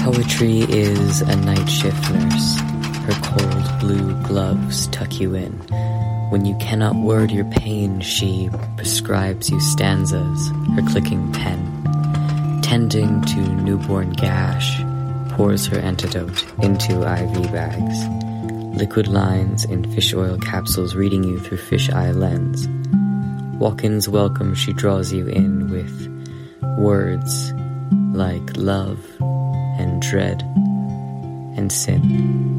Poetry is a night shift nurse. Her cold blue gloves tuck you in. When you cannot word your pain, she prescribes you stanzas, her clicking pen. Tending to newborn gash, pours her antidote into IV bags. Liquid lines in fish oil capsules reading you through fish eye lens. Walk-ins welcome, she draws you in with words like love and dread and sin.